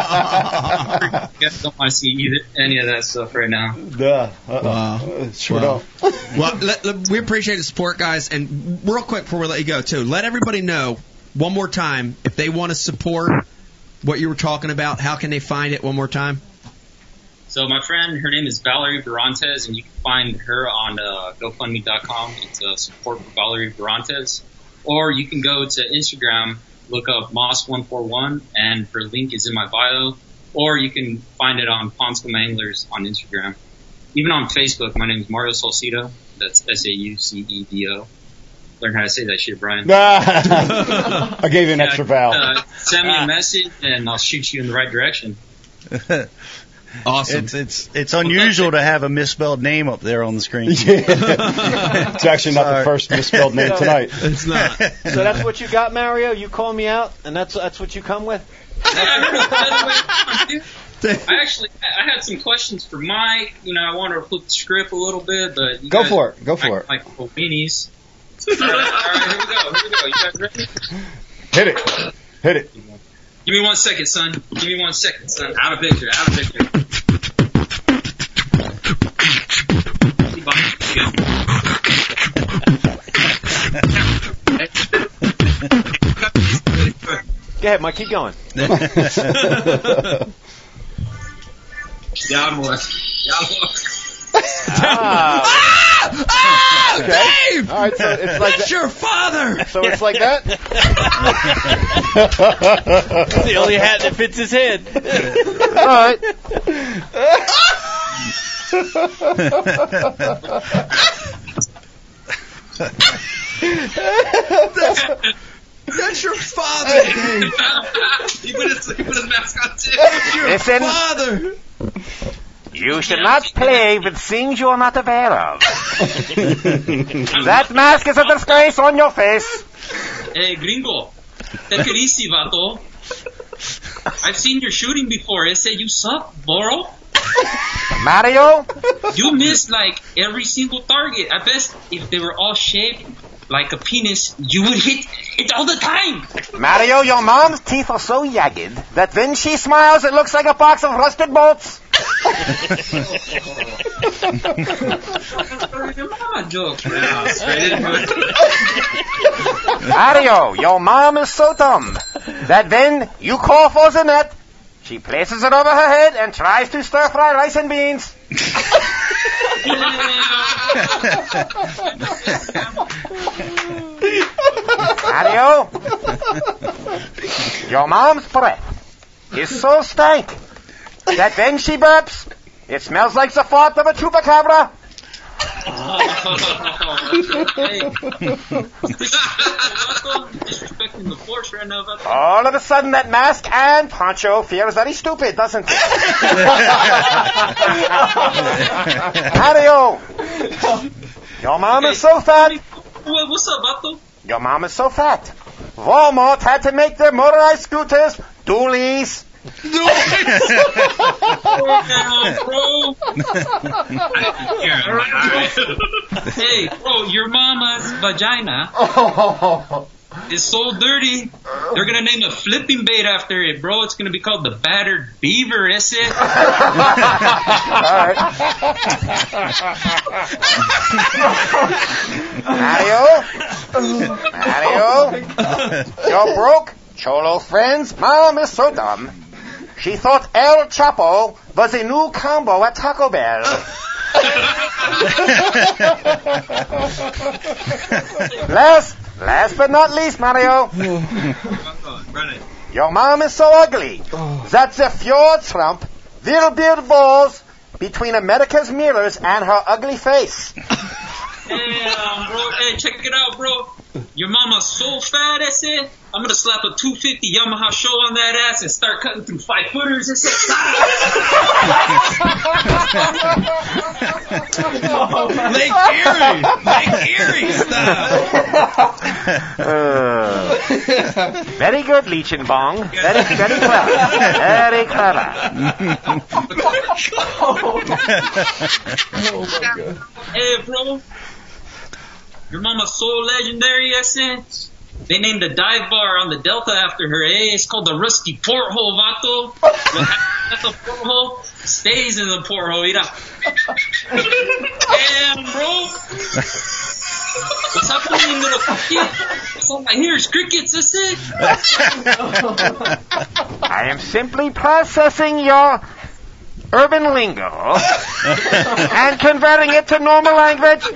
I guess don't want to see either any of that stuff right now. Duh. Uh-uh. Wow. Uh, sure Wow. don't. Well, let, let- we appreciate the support, guys. And real quick before we let you go, too, let everybody know one more time if they want to support what you were talking about. How can they find it one more time? So my friend, her name is Valerie Barantes, and you can find her on uh, GoFundMe.com. It's uh, support for Valerie Barantes, or you can go to Instagram, look up Moss141, and her link is in my bio, or you can find it on Ponscom Anglers on Instagram. Even on Facebook, my name is Mario Saucedo. That's S-A-U-C-E-D-O. Learn how to say that shit, Brian. I gave you an Yeah, extra vowel. Uh, send me a message, and I'll shoot you in the right direction. Awesome. It's it's it's unusual to have a misspelled name up there on the screen. Yeah. it's actually not the first misspelled name tonight. it's not. So that's what you got, Mario? You call me out, and that's that's what you come with? I actually I had some questions for Mike. You know, I wanted to flip the script a little bit, but you Go guys, for it. Go for it. Like well, weenies. all, right, all right, here we go. Here we go. You guys ready? Hit it. Hit it. Give me one second, son. Give me one second, son. Out of picture. Out of picture. Go ahead, Mike. Keep going. Jawohl. Jawohl. Ah. Ah! Okay. Dave! All right, so it's like That's that. your father! So it's like that. It's the only hat that fits his head. All right. That's your father, Dave! he, put his, he put his mask on too. That's your Listen. father! You should not play with things you are not aware of. that mask is a disgrace on your face. Hey, gringo. Take it easy, vato. I've seen your shooting before. I say you suck, bro. Mario, You missed like every single target. I bet if they were all shaped like a penis, you would hit it all the time. Mario, your mom's teeth are so jagged that when she smiles, it looks like a box of rusted bolts. Mario, your mom is so dumb that when you call for the net, she places it over her head and tries to stir fry rice and beans. Mario, your mom's breath is so stank that when she burps, it smells like the fart of a chupacabra. Hey. Disrespecting right now. All of a sudden, that mask and poncho feels very stupid, doesn't it? Mario, your mom is so fat. What's up, vato? Your mom is so fat. Walmart had to make their motorized scooters dualies. Oh, bro. hey, bro, your mama's vagina oh. is so dirty. They're gonna name a flipping bait after it, bro. It's gonna be called the battered beaver, is it? Mario, Mario, your broke cholo friend's mom is so dumb. She thought El Chapo was a new combo at Taco Bell. last, last but not least, Mario, your mom is so ugly that the fjord trump will build walls between America's mirrors and her ugly face. Hey, um, bro, hey, check it out, bro. Your mama's so fat, that's it. I'm gonna slap a 250 Yamaha show on that ass and start cutting through five footers. That's it. Lake Erie! Lake Erie style! Uh, very good, Leechenbong. Very, very clever. Very clever. Hey, bro. Your mama's so legendary, that's it. They named a dive bar on the Delta after her, eh? It's called the Rusty Porthole, vato. That's a porthole. Stays in the porthole, mira. Damn, bro. What's happening, little cricket? That's all I hear is crickets, that's it. I am simply processing your urban lingo and converting it to normal language.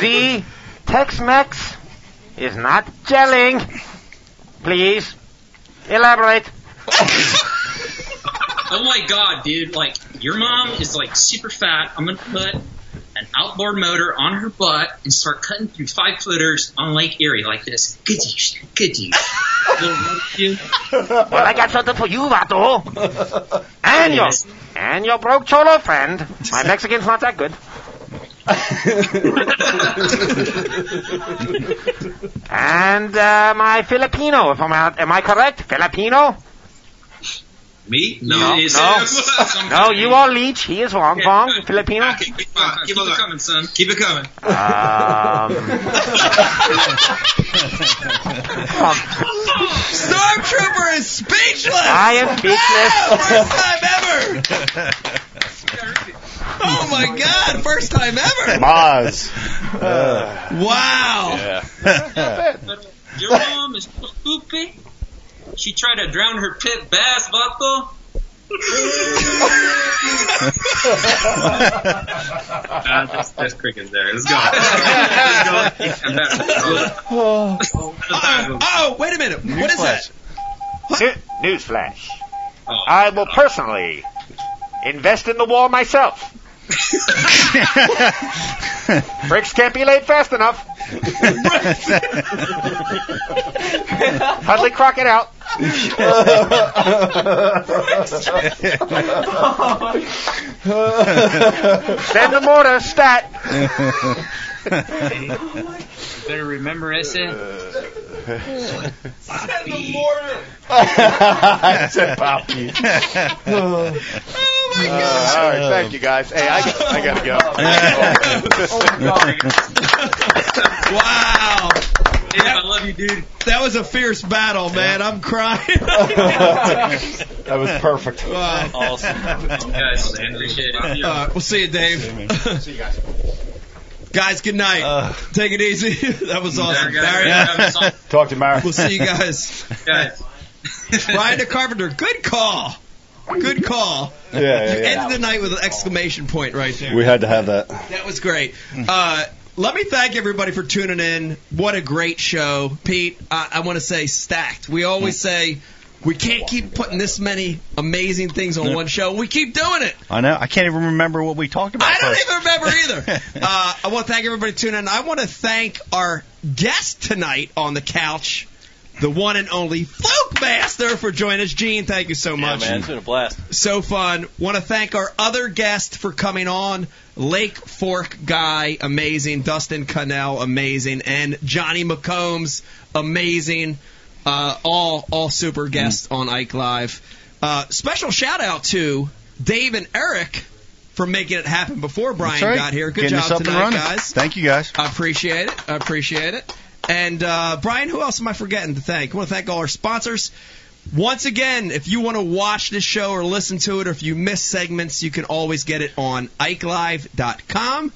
The Tex-Mex is not gelling. Please elaborate. Oh my god, dude. Like, your mom is like super fat. I'm gonna put an outboard motor on her butt and start cutting through five footers on Lake Erie like this. Good use, good use. Well, I got something for you, Vato. And your, and your broke cholo friend. My Mexican's not that good. and uh, my Filipino, if I'm out, am I correct? Filipino? Me? No, You- you- no. No, you are Leech. He is Wong Fong, Filipino. Keep, keep, on, keep, it coming, son. Keep it coming. Um, Stormtrooper is speechless. I am speechless. First time ever. Oh my God! First time ever. Maz. Wow. Your mom is so stupid. She tried to drown her pit bass, vato. uh, there's, there's crickets there. Let's go. Let's go. And that's- Oh, oh, wait a minute. What is that? New- Newsflash. I will personally invest in the war myself. Bricks can't be laid fast enough. Hardly crock it out. Send the mortar, stat. Better remember ese. I said Poppy. Uh, all right, thank you guys. Hey, I, I gotta go. Wow. Dude, I love you, dude. That was a fierce battle, man. I'm crying. That was perfect. Wow. Awesome. Guys, man, appreciate it. Uh, we'll see you, Dave. See you guys. Guys, good night. Take it easy. that was awesome. Guys, Barry, guys, guys, Talk to Mara. we'll see you guys. guys. Brian the Carpenter, good call. Good call. Yeah, yeah, You yeah. ended the night with an exclamation point right there. We had to have that. That was great. Uh, let me thank everybody for tuning in. What a great show, Pete. I, I want to say stacked. We always say we can't keep putting this many amazing things on one show. We keep doing it. I know. I can't even remember what we talked about. I don't first. even remember either. Uh, I want to thank everybody tuning in. I want to thank our guest tonight on the couch, the one and only Fluke Master, for joining us. Gene, thank you so much. Yeah, much. man, it's been a blast. So fun. Want to thank our other guest for coming on. Lake Fork guy, amazing. Dustin Connell, amazing. And Johnny McCombs, amazing. Uh, all all super guests on Ike Live. Uh, special shout out to Dave and Eric for making it happen before Brian right. got here. Good Getting job tonight, guys. Thank you, guys. I appreciate it. I appreciate it. And uh, Brian, who else am I forgetting to thank? I want to thank all our sponsors. Once again, if you want to watch this show or listen to it, or if you miss segments, you can always get it on IkeLive.com,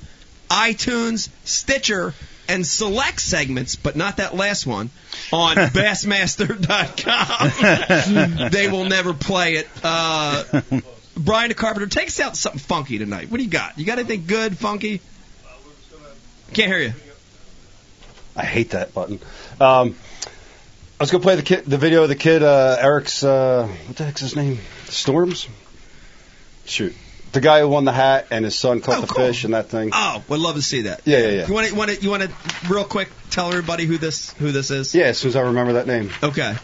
iTunes, Stitcher, and select segments, but not that last one, on Bassmaster.com. they will never play it. Uh, Brian the Carpenter, take us out something funky tonight. What do you got? You got anything good, funky? Can't hear you. I hate that button. Um, I was gonna play the kid, the video of the kid, uh, Eric's. Uh, what the heck's his name? Storms. Shoot, the guy who won the hat and his son caught Oh, the cool. fish and that thing. Oh, we'd love to see that. Yeah, yeah, yeah. You want to, want to, you want to, real quick, tell everybody who this, who this is. Yeah, as soon as I remember that name. Okay.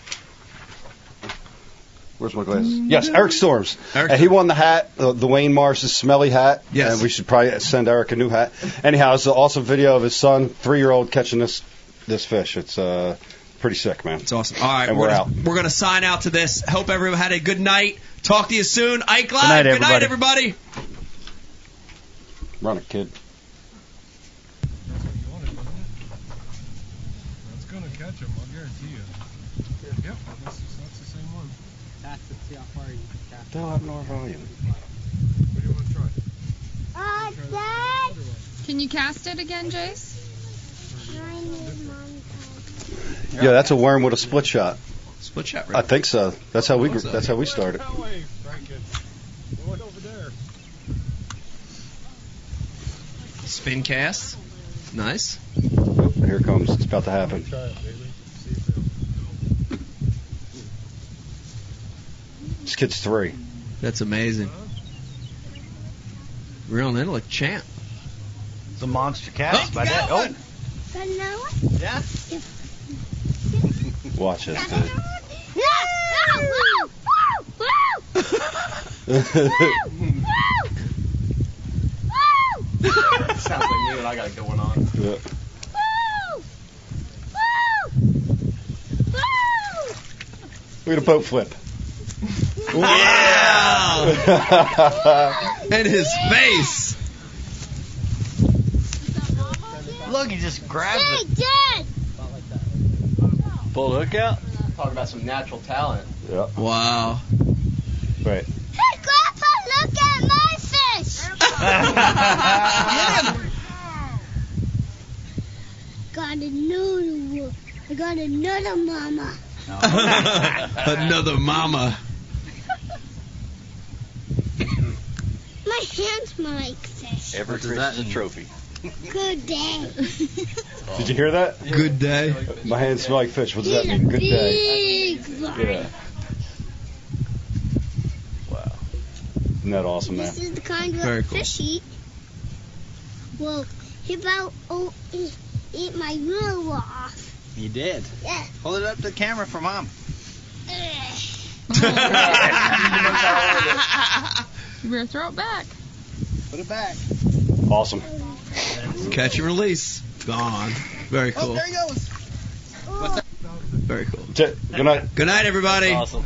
Where's my glasses? Yes, Eric Storms. Eric and he won the hat, uh, the Wayne Morris's smelly hat. Yes. And we should probably send Eric a new hat. Anyhow, it's an awesome video of his son, three year old, catching this this fish. It's uh, pretty sick, man. It's awesome. All right, And we're gonna, out. We're gonna sign out to this. Hope everyone had a good night. Talk to you soon. Ike Live. night, Good night, everybody. everybody. Run it, kid. That's what you wanted, wasn't it? That's gonna catch him, I'll guarantee you. Yep, that's, that's the same one. That's to see how far you can cast. They'll have more volume. What do you want to try? Uh, can you cast it again, Jace? Yeah, that's a worm with a split shot. Split shot, Right? I think so. That's how we What's that's how we started. That way, Franken. Going over there. Spin cast. Nice. Here it comes. It's about to happen. Try it, baby. See if it'll- This kid's three. That's amazing. Real an intellect champ. It's a monster cast Oh, by that. got Oh, one. yeah. Watch this, dude. Sounds like you and I got it going on. Yeah. Look at a boat flip. Wow. and his face. Look, he just grabs it. Dad! Pull hook out. Talk about some natural talent. Yeah. Wow. Right. Hey, Grandpa, look at my fish! got another one. I got another mama. Another mama. My hands smell like fish. Every Christmas is a trophy. Good day. Did you hear that? Good day. My hands smell like fish. What does that mean? Good day. Yeah. Wow. Isn't that awesome, man? This is the kind of Very cool. fish eat. Well, he about oh, eat, eat my rule off. You did. Yeah. Hold it up to the camera for mom. You better throw it back. Put it back. Awesome. Catch and release. Gone. Very cool. Oh, cool. there he goes. Very cool. Good night. Good night, everybody. Awesome.